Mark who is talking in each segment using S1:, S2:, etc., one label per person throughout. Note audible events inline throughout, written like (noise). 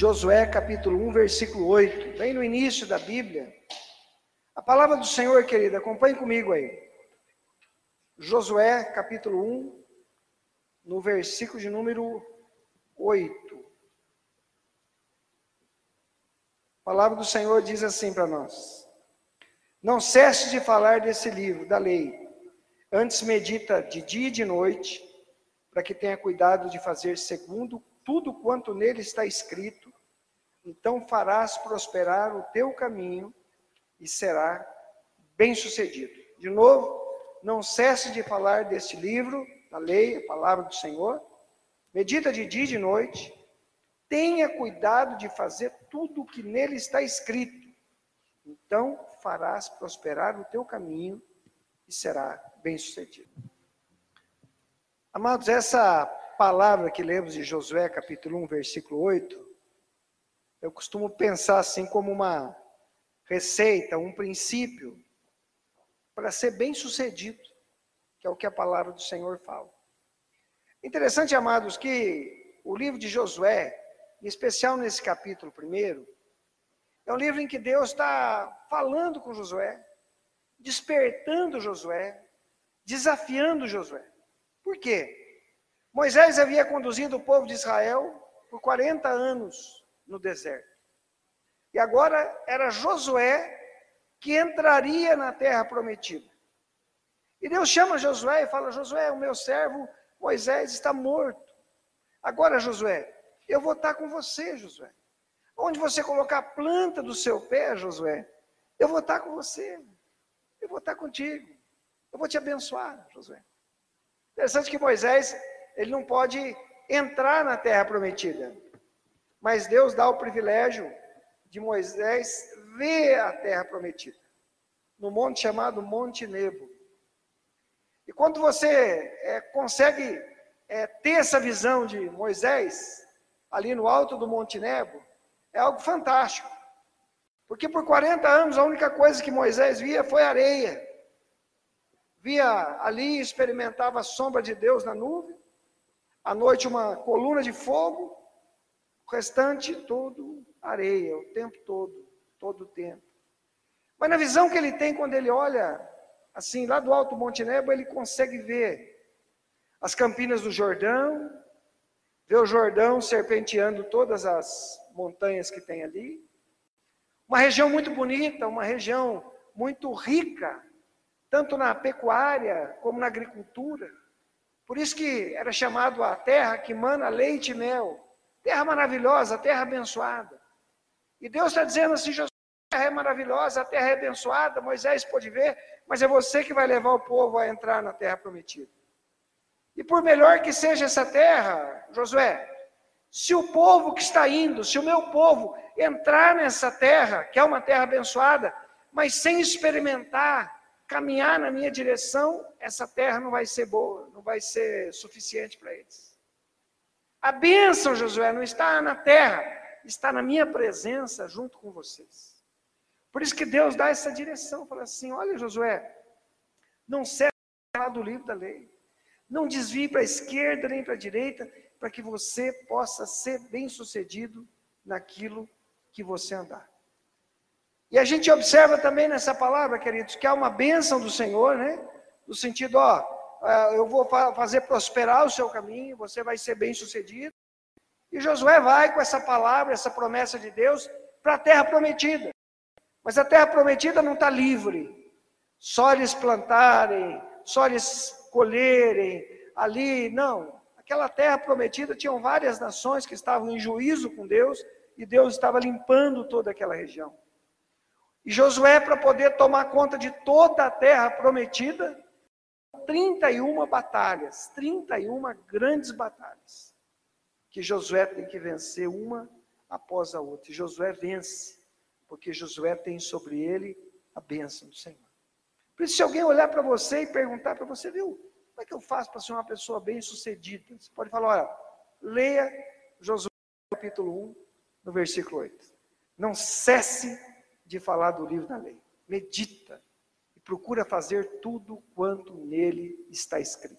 S1: Josué capítulo 1, versículo 8, bem no início da Bíblia. A palavra do Senhor, querida, acompanhe comigo aí. Josué capítulo 1, no versículo de número 8. A palavra do Senhor diz assim para nós: Não cesse de falar desse livro, da lei, antes medita de dia e de noite, para que tenha cuidado de fazer segundo tudo quanto nele está escrito, então farás prosperar o teu caminho e será bem-sucedido. De novo, não cesse de falar deste livro, da lei, a palavra do Senhor. Medita de dia e de noite. Tenha cuidado de fazer tudo o que nele está escrito. Então farás prosperar o teu caminho e será bem-sucedido. Amados, essa palavra que lemos de Josué, capítulo 1, versículo 8, eu costumo pensar assim como uma receita, um princípio para ser bem sucedido, que é o que a palavra do Senhor fala. Interessante, amados, que o livro de Josué, em especial nesse capítulo primeiro, é um livro em que Deus está falando com Josué, despertando Josué, desafiando Josué. Por quê? Moisés havia conduzido o povo de Israel por 40 anos no deserto. E agora era Josué que entraria na terra prometida. E Deus chama Josué e fala: Josué, o meu servo Moisés está morto. Agora, Josué, eu vou estar com você, Josué. Onde você colocar a planta do seu pé, Josué, eu vou estar com você. Eu vou estar contigo. Eu vou te abençoar, Josué. Interessante que Moisés ele não pode entrar na terra prometida. Mas Deus dá o privilégio de Moisés ver a terra prometida, no monte chamado Monte Nebo. E quando você é, consegue é, ter essa visão de Moisés, ali no alto do Monte Nebo, é algo fantástico. Porque por 40 anos a única coisa que Moisés via foi areia. Via ali, experimentava a sombra de Deus na nuvem, à noite uma coluna de fogo, o restante todo areia, o tempo todo, todo o tempo. Mas na visão que ele tem quando ele olha assim lá do alto Monte Nebo, ele consegue ver as campinas do Jordão, ver o Jordão serpenteando todas as montanhas que tem ali. Uma região muito bonita, uma região muito rica, tanto na pecuária como na agricultura. Por isso que era chamado a terra que mana leite e mel. Terra maravilhosa, terra abençoada. E Deus está dizendo assim: a terra é maravilhosa, a terra é abençoada. Moisés pode ver, mas é você que vai levar o povo a entrar na terra prometida. E por melhor que seja essa terra, Josué, se o povo que está indo, se o meu povo entrar nessa terra, que é uma terra abençoada, mas sem experimentar caminhar na minha direção, essa terra não vai ser boa, não vai ser suficiente para eles. A bênção, Josué, não está na terra, está na minha presença junto com vocês. Por isso que Deus dá essa direção, fala assim: olha, Josué, não serve do livro da lei, não desvie para a esquerda nem para a direita, para que você possa ser bem sucedido naquilo que você andar. E a gente observa também nessa palavra, queridos, que há uma bênção do Senhor, né? No sentido, ó, é, eu vou fazer prosperar o seu caminho, você vai ser bem sucedido. E Josué vai com essa palavra, essa promessa de Deus, para a terra prometida. Mas a terra prometida não está livre. Só eles plantarem, só eles colherem ali, não. Aquela terra prometida tinham várias nações que estavam em juízo com Deus e Deus estava limpando toda aquela região. E Josué, para poder tomar conta de toda a terra prometida, 31 batalhas, 31 grandes batalhas, que Josué tem que vencer uma após a outra. E Josué vence, porque Josué tem sobre ele a bênção do Senhor. Por isso, se alguém olhar para você e perguntar para você, viu, como é que eu faço para ser uma pessoa bem sucedida? Você pode falar, olha, leia Josué capítulo 1, no versículo 8. Não cesse de falar do livro da lei. Medita e procura fazer tudo quanto nele está escrito.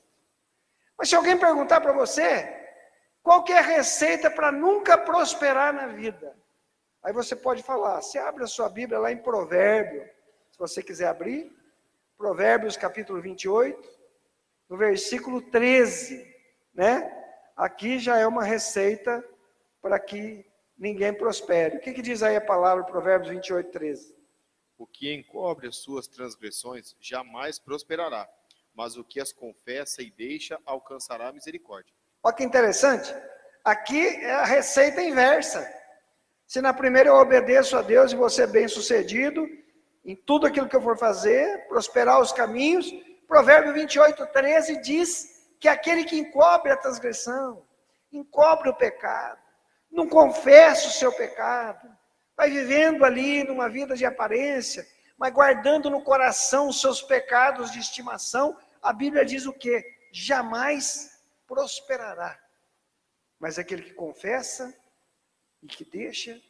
S1: Mas se alguém perguntar para você, Qual é a receita para nunca prosperar na vida? Aí você pode falar, você abre a sua Bíblia lá em Provérbio, se você quiser abrir, Provérbios capítulo 28, no versículo 13, né? Aqui já é uma receita para que ninguém prospere. O que, que diz aí a palavra, Provérbios 28, 13?
S2: O que encobre as suas transgressões jamais prosperará, mas o que as confessa e deixa alcançará misericórdia.
S1: Olha que interessante. Aqui é a receita inversa. Se na primeira eu obedeço a Deus e vou ser bem sucedido em tudo aquilo que eu for fazer, prosperar os caminhos, Provérbio 28, 13 diz que aquele que encobre a transgressão, encobre o pecado, não confessa o seu pecado, vai vivendo ali numa vida de aparência, mas guardando no coração os seus pecados de estimação, a Bíblia diz o que? Jamais prosperará. Mas aquele que confessa e que deixa,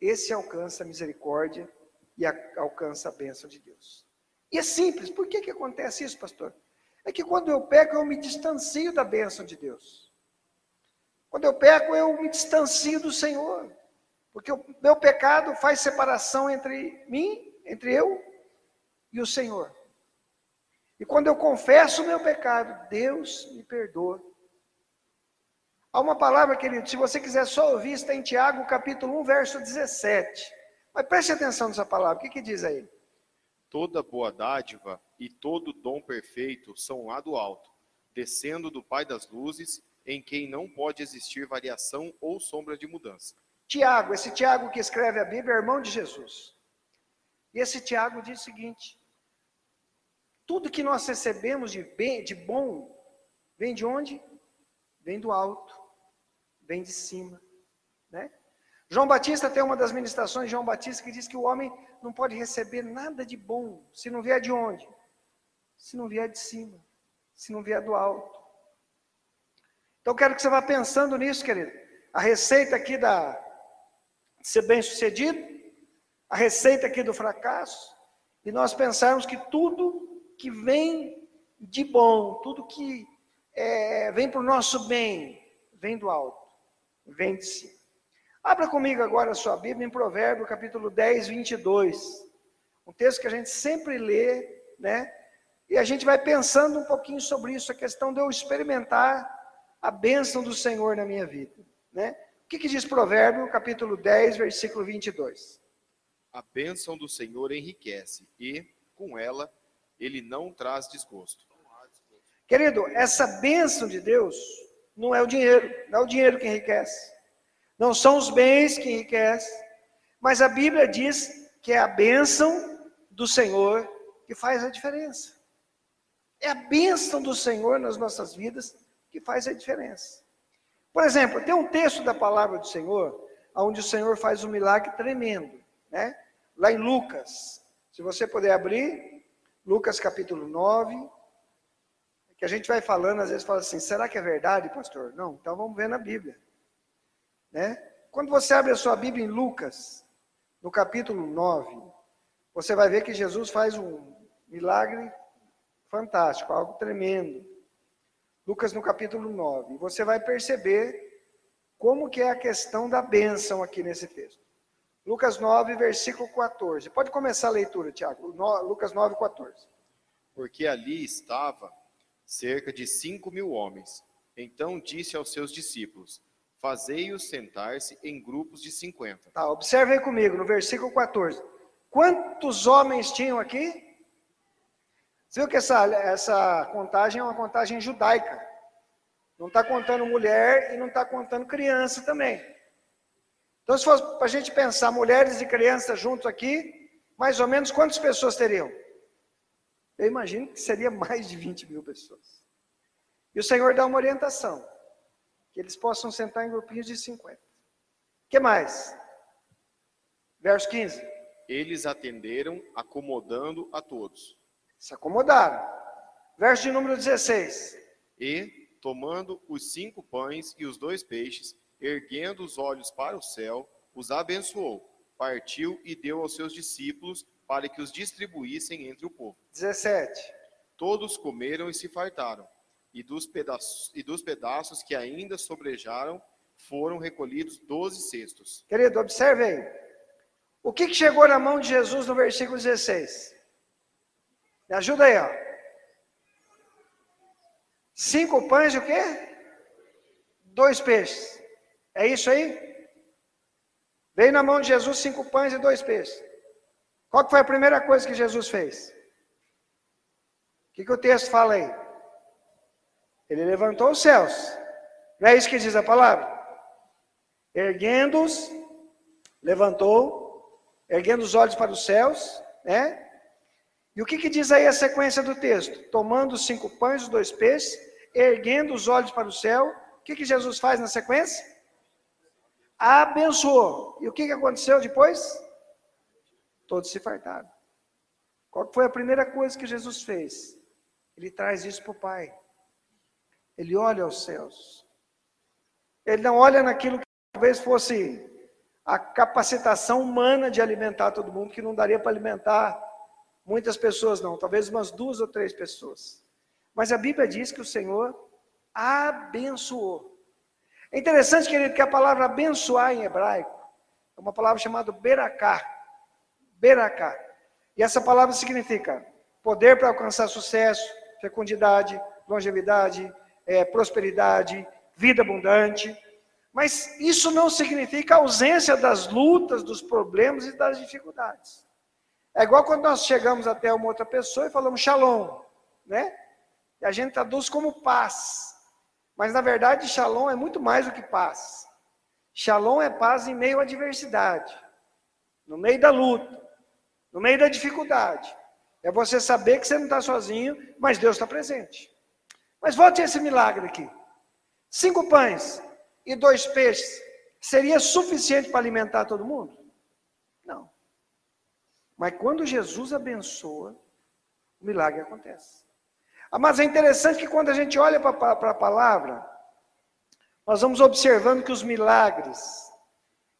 S1: esse alcança a misericórdia e alcança a bênção de Deus. E é simples, por que, que acontece isso, pastor? É que quando eu peco, eu me distancio da bênção de Deus. Quando eu peco, eu me distancio do Senhor. Porque o meu pecado faz separação entre mim, entre eu e o Senhor. E quando eu confesso o meu pecado, Deus me perdoa. Há uma palavra, querido, se você quiser só ouvir, está em Tiago, capítulo 1, verso 17. Mas preste atenção nessa palavra, o que, que diz aí?
S2: Toda boa dádiva e todo dom perfeito são lá do alto, descendo do Pai das luzes, em quem não pode existir variação ou sombra de mudança
S1: Tiago, esse Tiago que escreve a Bíblia é irmão de Jesus. E esse Tiago diz o seguinte: tudo que nós recebemos de, bem, de bom vem de onde? Vem do alto, vem de cima, né? João Batista tem uma das ministrações de João Batista que diz que o homem não pode receber nada de bom se não vier de onde? Se não vier de cima, se não vier do alto. Então quero que você vá pensando nisso, querido. A receita aqui da, ser bem-sucedido, a receita aqui do fracasso, e nós pensarmos que tudo que vem de bom, tudo que é, vem para o nosso bem, vem do alto, vem de si. Abra comigo agora a sua Bíblia em Provérbio, capítulo 10, 22. Um texto que a gente sempre lê, né? E a gente vai pensando um pouquinho sobre isso, a questão de eu experimentar a bênção do Senhor na minha vida, né? O que, que diz Provérbio, capítulo 10, versículo 22?
S2: A bênção do Senhor enriquece e, com ela, ele não traz desgosto.
S1: Querido, essa bênção de Deus não é o dinheiro, não é o dinheiro que enriquece. Não são os bens que enriquecem, mas a Bíblia diz que é a bênção do Senhor que faz a diferença. É a bênção do Senhor nas nossas vidas que faz a diferença. Por exemplo, tem um texto da palavra do Senhor, onde o Senhor faz um milagre tremendo, né? Lá em Lucas, se você puder abrir, Lucas capítulo 9, que a gente vai falando, às vezes fala assim, será que é verdade, pastor? Não, então vamos ver na Bíblia. Né? Quando você abre a sua Bíblia em Lucas, no capítulo 9, você vai ver que Jesus faz um milagre fantástico, algo tremendo. Lucas no capítulo 9. Você vai perceber como que é a questão da bênção aqui nesse texto. Lucas 9, versículo 14. Pode começar a leitura, Tiago. Lucas 9, 14.
S2: Porque ali estava cerca de cinco mil homens. Então disse aos seus discípulos: Fazei-os sentar-se em grupos de cinquenta.
S1: Tá, observe aí comigo, no versículo 14. Quantos homens tinham aqui? Você viu que essa, essa contagem é uma contagem judaica. Não está contando mulher e não está contando criança também. Então, se fosse para a gente pensar mulheres e crianças juntos aqui, mais ou menos quantas pessoas teriam? Eu imagino que seria (laughs) mais de 20 mil pessoas. E o Senhor dá uma orientação, que eles possam sentar em grupinhos de 50. O que mais? Verso 15.
S2: Eles atenderam, acomodando a todos.
S1: Se acomodaram. Verso de número 16.
S2: E, tomando os cinco pães e os dois peixes, erguendo os olhos para o céu, os abençoou, partiu e deu aos seus discípulos para que os distribuíssem entre o povo.
S1: 17.
S2: Todos comeram e se fartaram, e dos pedaços, e dos pedaços que ainda sobrejaram foram recolhidos doze cestos.
S1: Querido, observe aí. O que, que chegou na mão de Jesus no versículo 16? Me ajuda aí, ó. Cinco pães e o quê? Dois peixes. É isso aí? Veio na mão de Jesus cinco pães e dois peixes. Qual foi a primeira coisa que Jesus fez? O que, que o texto fala aí? Ele levantou os céus. Não é isso que diz a palavra? Erguendo-os, levantou, erguendo os olhos para os céus, né? E o que, que diz aí a sequência do texto? Tomando os cinco pães e dois peixes, erguendo os olhos para o céu, o que, que Jesus faz na sequência? Abençoou. E o que, que aconteceu depois? Todos se fartaram. Qual foi a primeira coisa que Jesus fez? Ele traz isso para o Pai. Ele olha aos céus. Ele não olha naquilo que talvez fosse a capacitação humana de alimentar todo mundo, que não daria para alimentar muitas pessoas, não, talvez umas duas ou três pessoas. Mas a Bíblia diz que o Senhor abençoou. É interessante, querido, que a palavra abençoar em hebraico é uma palavra chamada beracá. Beracá. E essa palavra significa poder para alcançar sucesso, fecundidade, longevidade, é, prosperidade, vida abundante. Mas isso não significa ausência das lutas, dos problemas e das dificuldades. É igual quando nós chegamos até uma outra pessoa e falamos shalom, né? E a gente traduz como paz. Mas na verdade, shalom é muito mais do que paz. Shalom é paz em meio à adversidade, no meio da luta, no meio da dificuldade. É você saber que você não está sozinho, mas Deus está presente. Mas volte esse milagre aqui. Cinco pães e dois peixes seria suficiente para alimentar todo mundo? Mas quando Jesus abençoa, o milagre acontece. Ah, mas é interessante que quando a gente olha para a palavra, nós vamos observando que os milagres,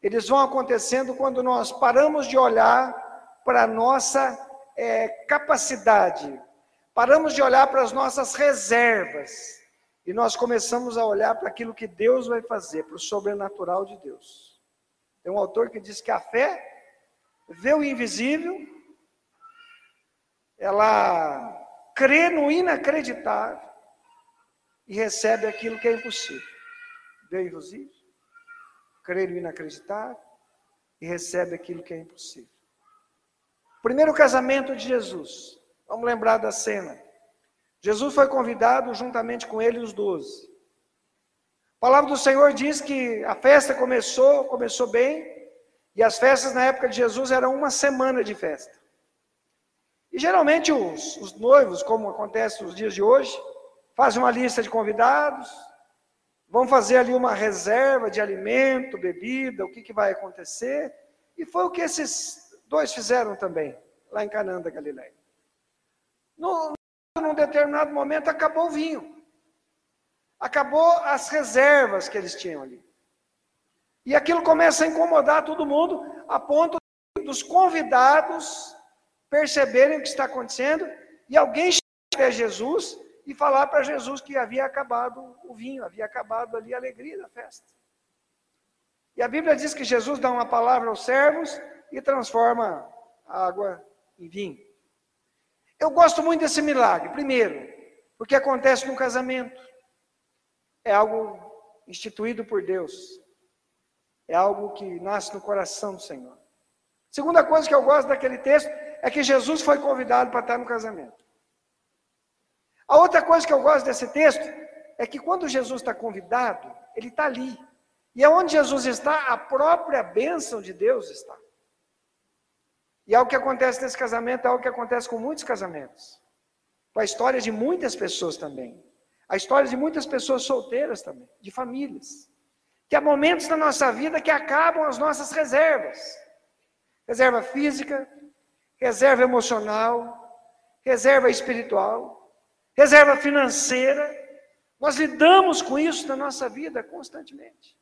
S1: eles vão acontecendo quando nós paramos de olhar para a nossa é, capacidade, Paramos de olhar para as nossas reservas e nós começamos a olhar para aquilo que Deus vai fazer, para o sobrenatural de Deus. Tem um autor que diz que a fé vê o invisível, ela crê no inacreditável e recebe aquilo que é impossível. Vê o invisível, crê no inacreditável e recebe aquilo que é impossível. Primeiro casamento de Jesus. Vamos lembrar da cena. Jesus foi convidado juntamente com ele os doze. A palavra do Senhor diz que a festa começou, começou bem, e as festas na época de Jesus eram uma semana de festa. E geralmente os, os noivos, como acontece nos dias de hoje, fazem uma lista de convidados, vão fazer ali uma reserva de alimento, bebida, o que, que vai acontecer. E foi o que esses dois fizeram também, lá em Canaã da Galileia. No, num determinado momento acabou o vinho. Acabou as reservas que eles tinham ali. E aquilo começa a incomodar todo mundo, a ponto dos convidados perceberem o que está acontecendo e alguém chegar até Jesus e falar para Jesus que havia acabado o vinho, havia acabado ali a alegria da festa. E a Bíblia diz que Jesus dá uma palavra aos servos e transforma a água em vinho. Eu gosto muito desse milagre, primeiro, porque acontece no casamento. É algo instituído por Deus. É algo que nasce no coração do Senhor. Segunda coisa que eu gosto daquele texto é que Jesus foi convidado para estar no casamento. A outra coisa que eu gosto desse texto é que quando Jesus está convidado, ele está ali. E aonde Jesus está, a própria bênção de Deus está. E é o que acontece nesse casamento, é o que acontece com muitos casamentos. Com a história de muitas pessoas também. A história de muitas pessoas solteiras também, de famílias. Que há momentos na nossa vida que acabam as nossas reservas. Reserva física, reserva emocional, reserva espiritual, reserva financeira. Nós lidamos com isso na nossa vida constantemente.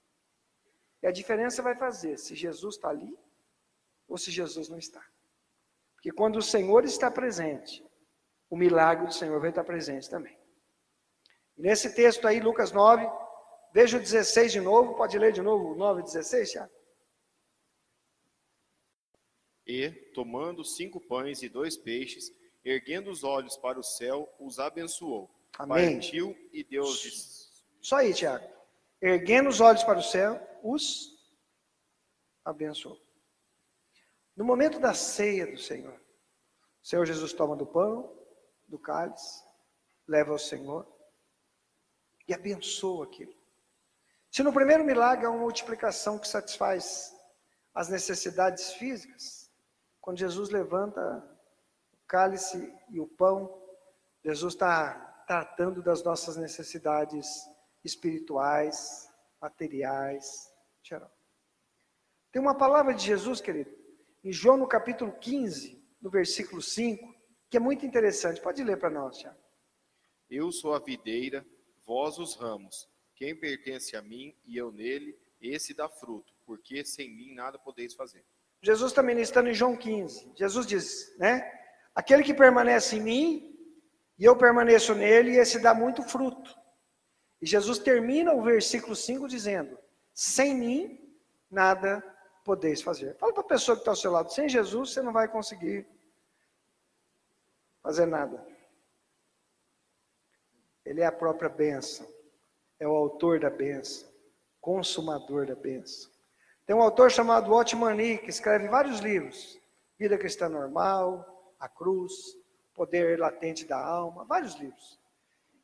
S1: E a diferença vai fazer se Jesus está ali ou se Jesus não está que quando o Senhor está presente, o milagre do Senhor vai estar presente também. Nesse texto aí, Lucas 9, veja o 16 de novo, pode ler de novo o 9 e 16, Tiago?
S2: E, tomando cinco pães e dois peixes, erguendo os olhos para o céu, os abençoou.
S1: Amém.
S2: Partiu e deu aos dis-
S1: Só aí, Tiago. Erguendo os olhos para o céu, os abençoou. No momento da ceia do Senhor, o Senhor Jesus toma do pão, do cálice, leva ao Senhor e abençoa aquilo. Se no primeiro milagre há uma multiplicação que satisfaz as necessidades físicas, quando Jesus levanta o cálice e o pão, Jesus está tratando das nossas necessidades espirituais, materiais, geral. Tem uma palavra de Jesus, querido, em João no capítulo 15, no versículo 5, que é muito interessante. Pode ler para nós, Tiago.
S2: Eu sou a videira, vós os ramos. Quem pertence a mim e eu nele, esse dá fruto, porque sem mim nada podeis fazer.
S1: Jesus está ministrando em João 15. Jesus diz, né? Aquele que permanece em mim e eu permaneço nele, esse dá muito fruto. E Jesus termina o versículo 5 dizendo: Sem mim nada podeis fazer. Fala para a pessoa que está ao seu lado: sem Jesus você não vai conseguir fazer nada. Ele é a própria bênção, é o autor da bênção, consumador da bênção. Tem um autor chamado Otmani, que escreve vários livros: Vida Cristã Normal, A Cruz, Poder Latente da Alma, vários livros.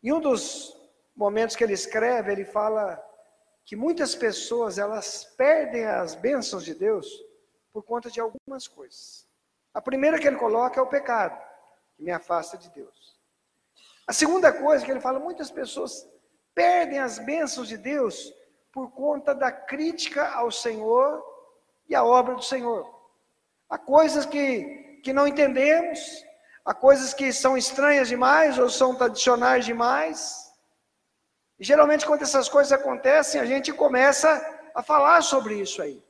S1: Em um dos momentos que ele escreve, ele fala que muitas pessoas elas perdem as bênçãos de Deus por conta de algumas coisas. A primeira que ele coloca é o pecado, que me afasta de Deus. A segunda coisa que ele fala, muitas pessoas perdem as bênçãos de Deus por conta da crítica ao Senhor e à obra do Senhor. Há coisas que, que não entendemos, há coisas que são estranhas demais ou são tradicionais demais. E geralmente, quando essas coisas acontecem, a gente começa a falar sobre isso aí.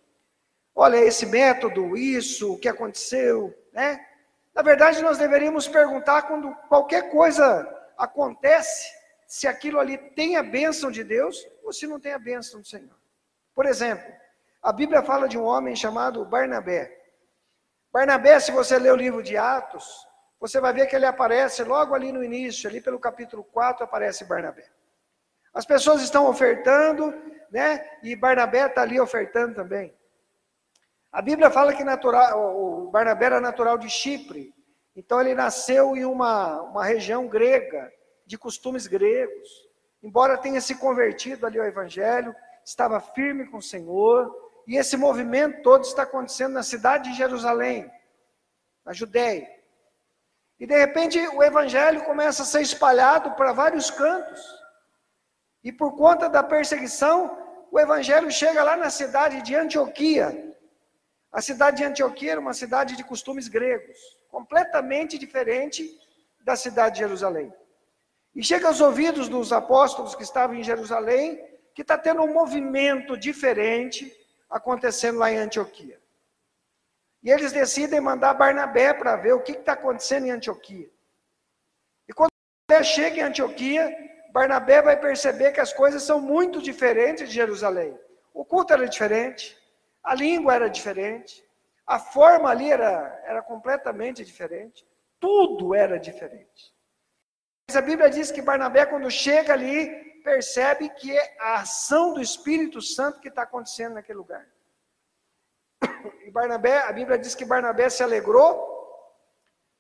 S1: Olha, esse método, isso, o que aconteceu, né? Na verdade, nós deveríamos perguntar quando qualquer coisa acontece, se aquilo ali tem a bênção de Deus ou se não tem a bênção do Senhor. Por exemplo, a Bíblia fala de um homem chamado Barnabé. Barnabé, se você ler o livro de Atos, você vai ver que ele aparece logo ali no início, ali pelo capítulo 4, aparece Barnabé. As pessoas estão ofertando, né? E Barnabé está ali ofertando também. A Bíblia fala que natural, o Barnabé era natural de Chipre, então ele nasceu em uma, uma região grega, de costumes gregos. Embora tenha se convertido ali ao Evangelho, estava firme com o Senhor, e esse movimento todo está acontecendo na cidade de Jerusalém, na Judéia. E de repente o Evangelho começa a ser espalhado para vários cantos. E por conta da perseguição, o Evangelho chega lá na cidade de Antioquia, a cidade de Antioquia era uma cidade de costumes gregos, completamente diferente da cidade de Jerusalém. E chega aos ouvidos dos apóstolos que estavam em Jerusalém que está tendo um movimento diferente acontecendo lá em Antioquia. E eles decidem mandar Barnabé para ver o que está acontecendo em Antioquia. E quando Barnabé chega em Antioquia, Barnabé vai perceber que as coisas são muito diferentes de Jerusalém. O culto era diferente, a língua era diferente, a forma ali era, era completamente diferente, tudo era diferente. Mas a Bíblia diz que Barnabé, quando chega ali, percebe que é a ação do Espírito Santo que está acontecendo naquele lugar. (coughs) E Barnabé, a Bíblia diz que Barnabé se alegrou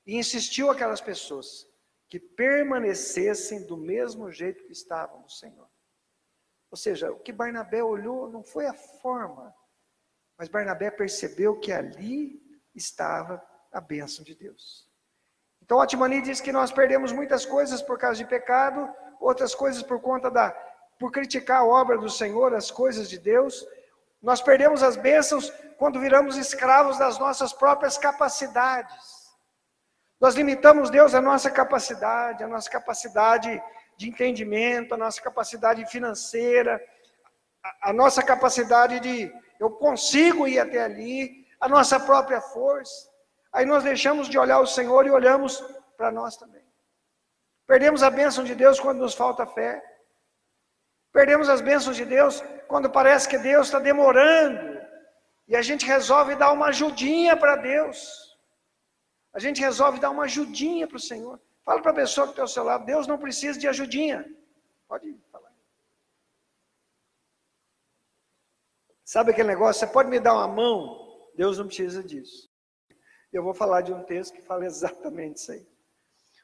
S1: e insistiu aquelas pessoas que permanecessem do mesmo jeito que estavam no Senhor. Ou seja, o que Barnabé olhou não foi a forma, mas Barnabé percebeu que ali estava a bênção de Deus. Então, Otmani diz que nós perdemos muitas coisas por causa de pecado, outras coisas por conta da por criticar a obra do Senhor, as coisas de Deus. Nós perdemos as bênçãos quando viramos escravos das nossas próprias capacidades. Nós limitamos Deus à nossa capacidade, à nossa capacidade de entendimento, à nossa capacidade financeira, a nossa capacidade de eu consigo ir até ali, a nossa própria força. Aí nós deixamos de olhar o Senhor e olhamos para nós também. Perdemos a bênção de Deus quando nos falta fé. Perdemos as bênçãos de Deus quando parece que Deus está demorando e a gente resolve dar uma ajudinha para Deus. A gente resolve dar uma ajudinha para o Senhor. Fala para a pessoa que está ao seu lado: Deus não precisa de ajudinha. Pode falar. Sabe aquele negócio? Você pode me dar uma mão? Deus não precisa disso. Eu vou falar de um texto que fala (laughs) exatamente isso aí.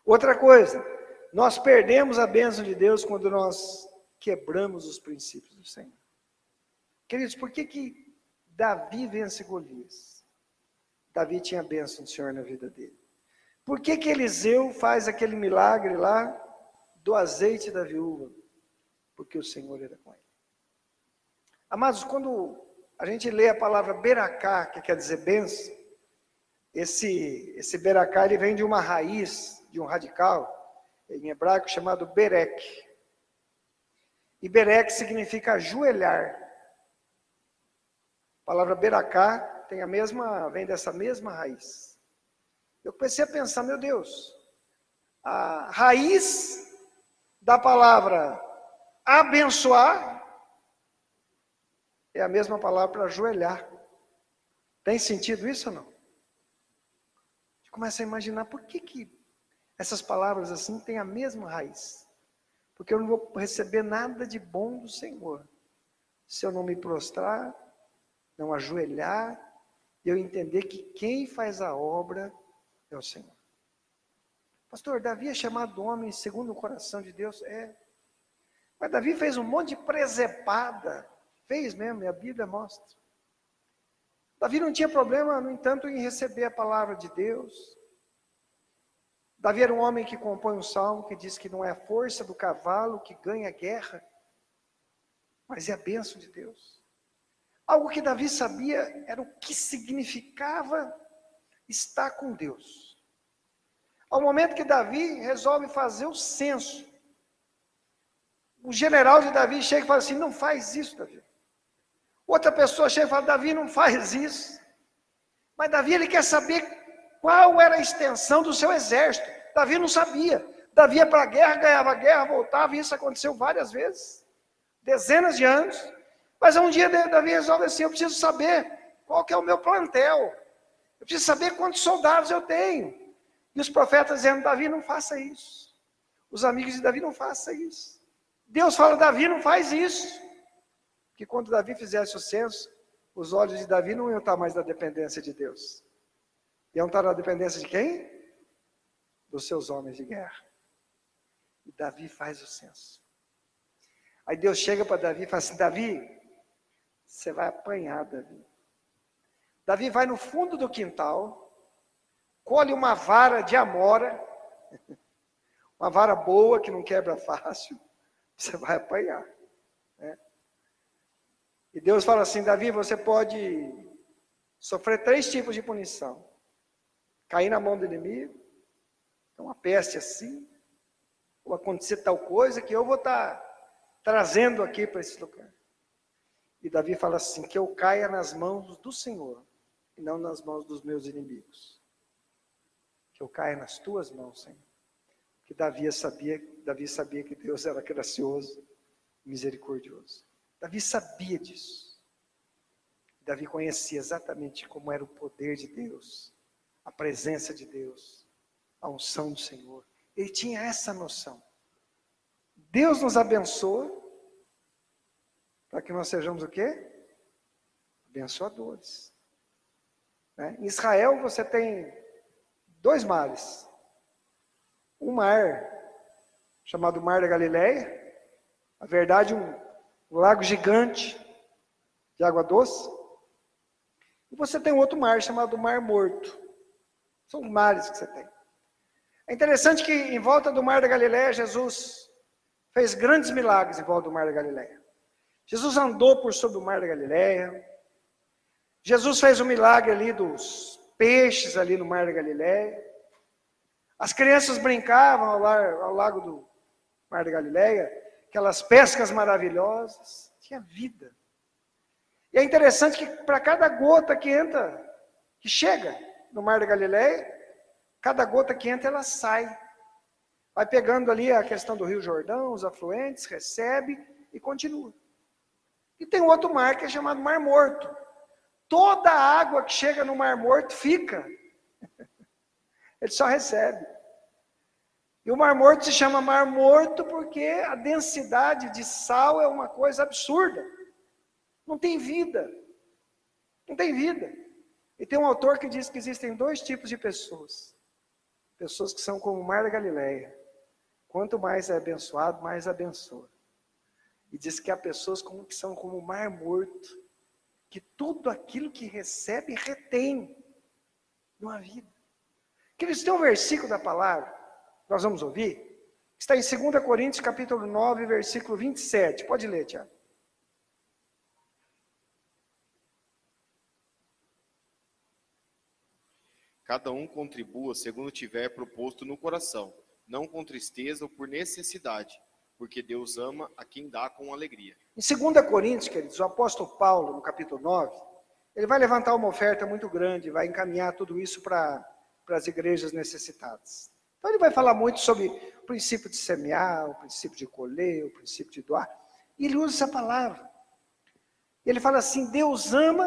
S1: Outra coisa, nós perdemos a bênção de Deus quando nós quebramos os princípios do Senhor. Queridos, por que, que Davi vence Golias? Davi tinha a bênção do Senhor na vida dele. Por que, que Eliseu faz aquele milagre lá do azeite da viúva? Porque o Senhor era com ele. Amados, quando a gente lê a palavra beracá, que quer dizer bênção, esse, esse beracá ele vem de uma raiz, de um radical, em hebraico chamado berek. E berek significa ajoelhar. A palavra beracá tem a mesma, vem dessa mesma raiz. Eu comecei a pensar, meu Deus, a raiz da palavra abençoar é a mesma palavra ajoelhar. Tem sentido isso ou não? Começa a imaginar por que, que essas palavras assim têm a mesma raiz. Porque eu não vou receber nada de bom do Senhor se eu não me prostrar, não ajoelhar, e eu entender que quem faz a obra é o Senhor. Pastor, Davi é chamado homem segundo o coração de Deus? É. Mas Davi fez um monte de presepada. Fez mesmo, e a Bíblia mostra. Davi não tinha problema, no entanto, em receber a palavra de Deus. Davi era um homem que compõe um salmo que diz que não é a força do cavalo que ganha a guerra, mas é a bênção de Deus. Algo que Davi sabia era o que significava está com Deus. Ao momento que Davi resolve fazer o censo, o general de Davi chega e fala assim: não faz isso, Davi. Outra pessoa chega e fala: Davi, não faz isso. Mas Davi ele quer saber qual era a extensão do seu exército. Davi não sabia. Davi ia para a guerra, ganhava a guerra, voltava, e isso aconteceu várias vezes dezenas de anos. Mas um dia Davi resolve assim: eu preciso saber qual que é o meu plantel. Eu preciso saber quantos soldados eu tenho. E os profetas dizendo: Davi, não faça isso. Os amigos de Davi, não faça isso. Deus fala: Davi, não faz isso. Que quando Davi fizesse o censo, os olhos de Davi não iam estar mais na dependência de Deus. Iam estar na dependência de quem? Dos seus homens de guerra. E Davi faz o censo. Aí Deus chega para Davi e fala assim: Davi, você vai apanhar, Davi. Davi vai no fundo do quintal, colhe uma vara de amora, (laughs) uma vara boa que não quebra fácil, (laughs) você vai apanhar. Né? E Deus fala assim: Davi, você pode sofrer três tipos de punição: cair na mão do inimigo, então uma peste assim, ou acontecer tal coisa que eu vou estar trazendo aqui para esse lugar. E Davi fala assim: que eu caia nas mãos do Senhor e não nas mãos dos meus inimigos. Que eu caia nas tuas mãos, Senhor. Que Davi sabia, Davi sabia que Deus era gracioso, misericordioso. Davi sabia disso. Davi conhecia exatamente como era o poder de Deus, a presença de Deus, a unção do Senhor. Ele tinha essa noção. Deus nos abençoa para que nós sejamos o quê? Abençoadores. Né? Em Israel você tem dois mares. Um mar chamado Mar da Galileia, na verdade um, um lago gigante de água doce. E você tem outro mar chamado Mar Morto. São mares que você tem. É interessante que em volta do Mar da Galileia, Jesus fez grandes milagres em volta do Mar da Galileia. Jesus andou por sobre o Mar da Galileia, Jesus fez o um milagre ali dos peixes ali no Mar da Galileia. As crianças brincavam ao, lar, ao lago do Mar da Galileia, aquelas pescas maravilhosas. Tinha vida. E é interessante que para cada gota que entra, que chega no Mar da Galileia, cada gota que entra, ela sai. Vai pegando ali a questão do Rio Jordão, os afluentes, recebe e continua. E tem outro mar que é chamado Mar Morto. Toda a água que chega no Mar Morto fica. (laughs) Ele só recebe. E o Mar Morto se chama Mar Morto porque a densidade de sal é uma coisa absurda. Não tem vida. Não tem vida. E tem um autor que diz que existem dois tipos de pessoas. Pessoas que são como o Mar da Galileia. Quanto mais é abençoado, mais abençoa. E diz que há pessoas como, que são como o mar morto, que tudo aquilo que recebe retém numa vida. Queridos, tem um versículo da palavra, nós vamos ouvir, está em 2 Coríntios capítulo 9, versículo 27. Pode ler, Tiago.
S2: Cada um contribua segundo tiver proposto no coração, não com tristeza ou por necessidade, porque Deus ama a quem dá com alegria.
S1: Em 2 Coríntios, queridos, o apóstolo Paulo, no capítulo 9, ele vai levantar uma oferta muito grande, vai encaminhar tudo isso para as igrejas necessitadas. Então ele vai falar muito sobre o princípio de semear, o princípio de colher, o princípio de doar. E ele usa essa palavra. Ele fala assim: Deus ama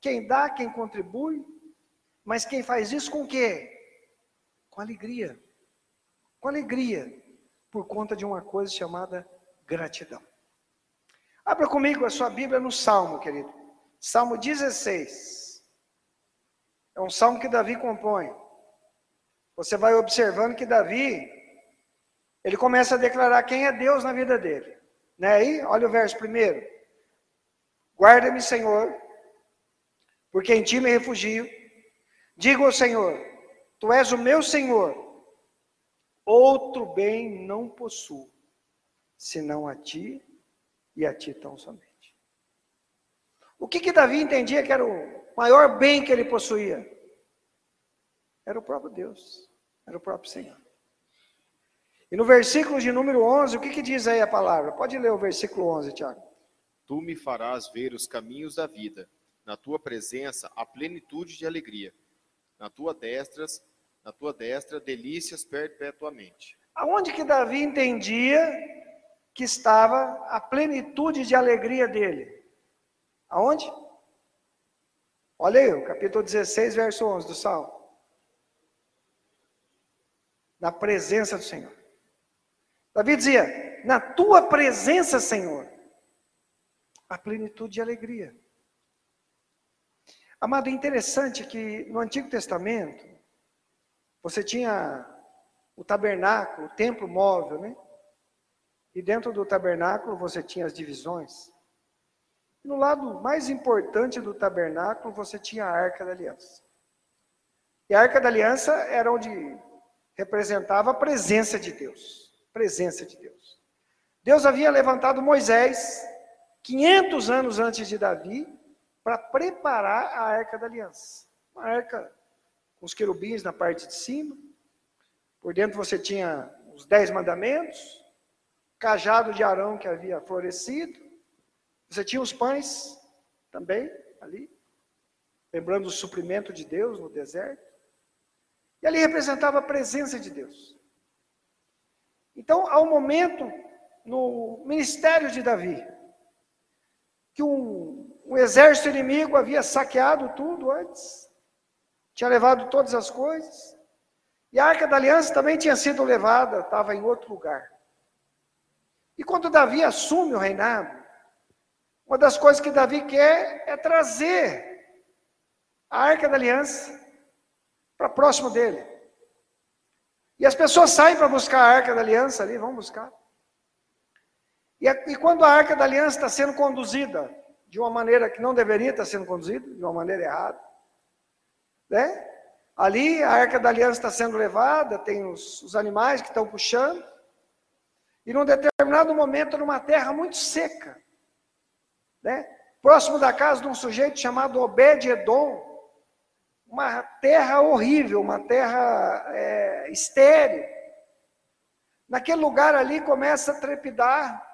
S1: quem dá, quem contribui, mas quem faz isso com quê? Com alegria. Com alegria, por conta de uma coisa chamada gratidão. Abra comigo a sua Bíblia no Salmo, querido. Salmo 16. É um salmo que Davi compõe. Você vai observando que Davi, ele começa a declarar quem é Deus na vida dele. Né? Aí, olha o verso primeiro. Guarda-me, Senhor, porque em ti me refugio. Digo ao Senhor: Tu és o meu Senhor, outro bem não possuo, senão a ti e a ti tão somente. O que que Davi entendia que era o maior bem que ele possuía? Era o próprio Deus, era o próprio Senhor. E no versículo de número 11, o que, que diz aí a palavra? Pode ler o versículo 11, Tiago.
S2: Tu me farás ver os caminhos da vida, na tua presença a plenitude de alegria na tua destra, na tua destra delícias perpetuamente.
S1: Aonde que Davi entendia que estava a plenitude de alegria dele? Aonde? Olha aí, o capítulo 16, verso 11 do Salmo. Na presença do Senhor. Davi dizia: Na tua presença, Senhor, a plenitude de alegria. Amado, é interessante que no Antigo Testamento, você tinha o tabernáculo, o templo móvel, né? E dentro do tabernáculo você tinha as divisões. E no lado mais importante do tabernáculo você tinha a Arca da Aliança. E a Arca da Aliança era onde representava a presença de Deus. Presença de Deus. Deus havia levantado Moisés 500 anos antes de Davi para preparar a arca da aliança. Uma arca com os querubins na parte de cima. Por dentro você tinha os dez mandamentos, cajado de Arão que havia florescido. Você tinha os pães também ali, lembrando o suprimento de Deus no deserto. E ali representava a presença de Deus. Então, há um momento no ministério de Davi que um o exército inimigo havia saqueado tudo antes, tinha levado todas as coisas, e a arca da aliança também tinha sido levada, estava em outro lugar. E quando Davi assume o reinado, uma das coisas que Davi quer é trazer a arca da aliança para próximo dele. E as pessoas saem para buscar a arca da aliança ali, vão buscar. E, e quando a arca da aliança está sendo conduzida de uma maneira que não deveria estar sendo conduzido, de uma maneira errada. Né? Ali a arca da aliança está sendo levada, tem os, os animais que estão puxando, e num determinado momento, numa terra muito seca, né? próximo da casa de um sujeito chamado Obed-Edom, uma terra horrível, uma terra é, estéril. Naquele lugar ali começa a trepidar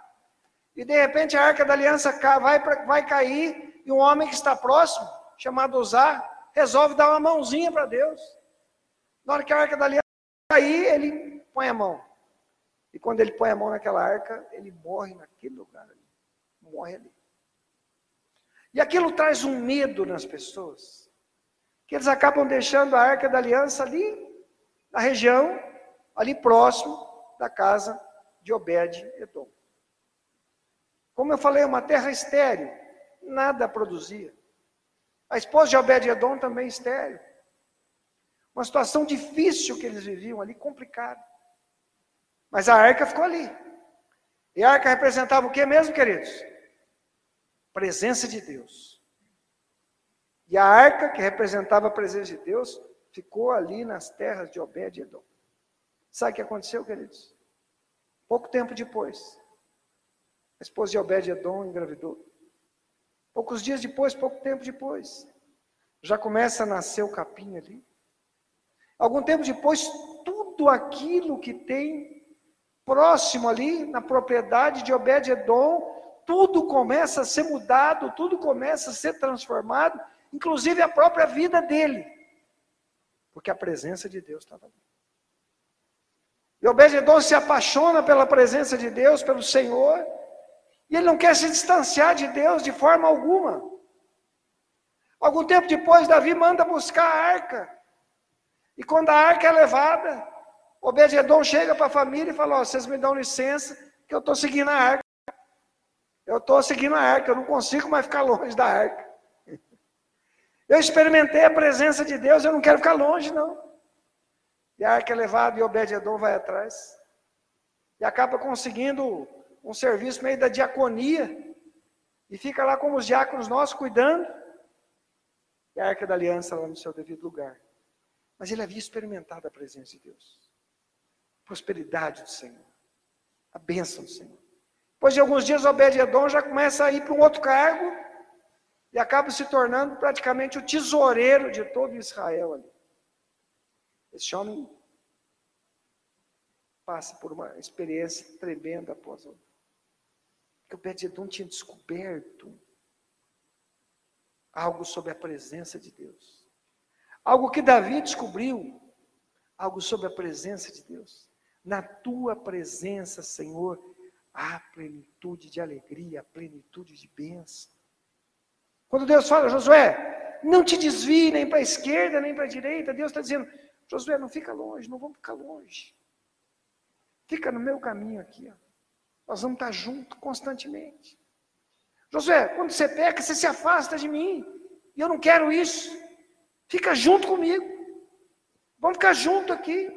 S1: e de repente a arca da aliança vai, vai cair e um homem que está próximo, chamado Uzá, resolve dar uma mãozinha para Deus. Na hora que a arca da aliança cair, ele põe a mão. E quando ele põe a mão naquela arca, ele morre naquele lugar ali. Morre ali. E aquilo traz um medo nas pessoas. Que eles acabam deixando a arca da aliança ali, na região, ali próximo da casa de Obed-Edom. Como eu falei, uma terra estéril, nada produzia. A esposa de Obed-Edom também estéril. Uma situação difícil que eles viviam ali, complicada. Mas a arca ficou ali. E a arca representava o que mesmo, queridos? Presença de Deus. E a arca, que representava a presença de Deus, ficou ali nas terras de Obed e Edom. Sabe o que aconteceu, queridos? Pouco tempo depois, a esposa de Obed Edom engravidou. Poucos dias depois, pouco tempo depois, já começa a nascer o capim ali. Algum tempo depois, tudo aquilo que tem próximo ali, na propriedade de Obed-Edom, tudo começa a ser mudado, tudo começa a ser transformado, inclusive a própria vida dele, porque a presença de Deus estava ali. E Obed-Edom se apaixona pela presença de Deus, pelo Senhor, e ele não quer se distanciar de Deus de forma alguma. Algum tempo depois, Davi manda buscar a arca. E quando a arca é levada, Obed-Edom chega para a família e fala: oh, vocês me dão licença, que eu estou seguindo a arca. Eu estou seguindo a arca, eu não consigo mais ficar longe da arca. Eu experimentei a presença de Deus, eu não quero ficar longe, não. E a arca é levada e Obed-Edom vai atrás. E acaba conseguindo um serviço meio da diaconia. E fica lá como os diáconos nossos cuidando. E a arca da aliança lá no seu devido lugar. Mas ele havia experimentado a presença de Deus prosperidade do Senhor, a bênção do Senhor. Depois de alguns dias, Obed-Edom já começa a ir para um outro cargo e acaba se tornando praticamente o tesoureiro de todo Israel ali. Esse homem passa por uma experiência tremenda após outra. Porque Obed-Edom tinha descoberto algo sobre a presença de Deus. Algo que Davi descobriu, algo sobre a presença de Deus. Na tua presença, Senhor, há plenitude de alegria, plenitude de bênção. Quando Deus fala, Josué, não te desvie nem para a esquerda, nem para a direita, Deus está dizendo, Josué, não fica longe, não vamos ficar longe. Fica no meu caminho aqui. Ó. Nós vamos estar juntos constantemente. Josué, quando você peca, você se afasta de mim. E eu não quero isso. Fica junto comigo. Vamos ficar junto aqui.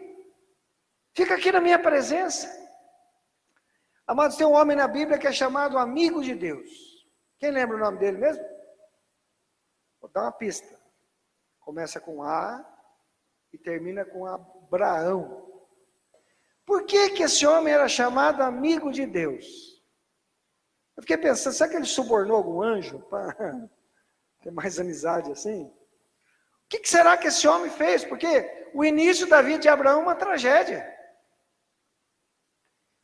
S1: Fica aqui na minha presença. Amados, tem um homem na Bíblia que é chamado amigo de Deus. Quem lembra o nome dele mesmo? Vou dar uma pista. Começa com A e termina com Abraão. Por que, que esse homem era chamado amigo de Deus? Eu fiquei pensando, será que ele subornou algum anjo para (laughs) ter mais amizade assim? O que, que será que esse homem fez? Porque o início da vida de Abraão é uma tragédia.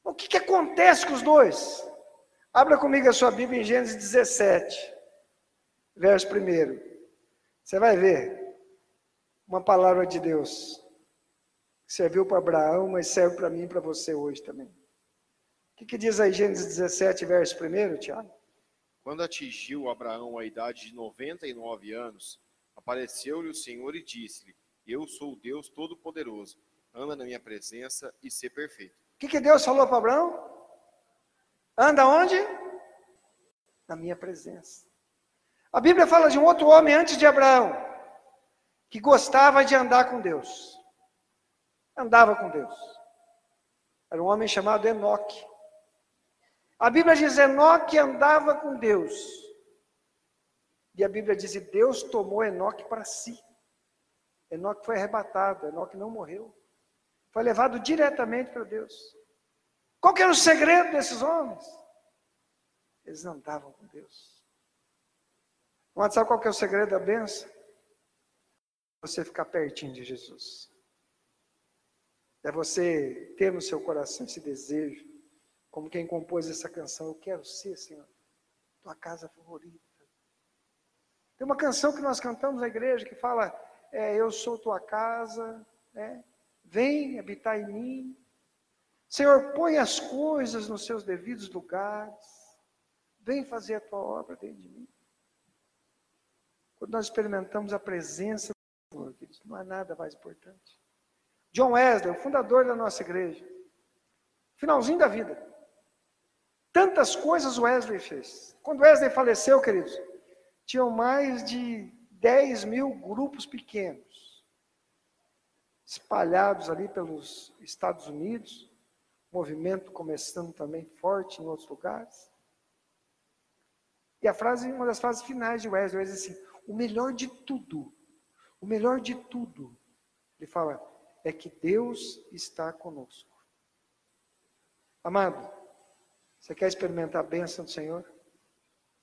S1: O que, que acontece com os dois? Abra comigo a sua Bíblia em Gênesis 17, verso 1. Você vai ver uma palavra de Deus que serviu para Abraão, mas serve para mim e para você hoje também. O que, que diz aí Gênesis 17, verso 1, Tiago?
S2: Quando atingiu Abraão a idade de 99 anos, apareceu-lhe o Senhor e disse-lhe: Eu sou o Deus Todo-Poderoso, anda na minha presença e ser perfeito.
S1: O que, que Deus falou para Abraão? Anda onde? Na minha presença. A Bíblia fala de um outro homem antes de Abraão, que gostava de andar com Deus. Andava com Deus. Era um homem chamado Enoque. A Bíblia diz: Enoque andava com Deus. E a Bíblia diz: Deus tomou Enoque para si. Enoque foi arrebatado, Enoque não morreu. Foi levado diretamente para Deus. Qual que era o segredo desses homens? Eles andavam com Deus. Mas sabe qual que é o segredo da benção? Você ficar pertinho de Jesus. É você ter no seu coração esse desejo, como quem compôs essa canção, eu quero ser, Senhor, tua casa favorita. Tem uma canção que nós cantamos na igreja que fala, é, eu sou tua casa, né? Vem habitar em mim. Senhor, põe as coisas nos seus devidos lugares. Vem fazer a tua obra dentro de mim. Quando nós experimentamos a presença do Senhor, queridos, não há nada mais importante. John Wesley, o fundador da nossa igreja, finalzinho da vida. Tantas coisas Wesley fez. Quando Wesley faleceu, queridos, tinham mais de 10 mil grupos pequenos, espalhados ali pelos Estados Unidos, movimento começando também forte em outros lugares. E a frase, uma das frases finais de Wesley, Wesley assim: o melhor de tudo, o melhor de tudo, ele fala, é que Deus está conosco. Amado, você quer experimentar a bênção do Senhor?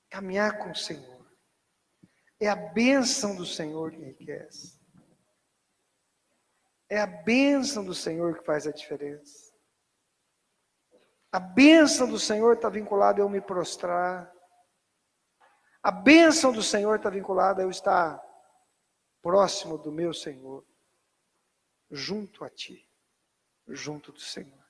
S1: Caminhar com o Senhor. É a bênção do Senhor que enriquece. É a bênção do Senhor que faz a diferença. A bênção do Senhor está vinculada a eu me prostrar. A bênção do Senhor está vinculada a eu estar próximo do meu Senhor, junto a Ti, junto do Senhor.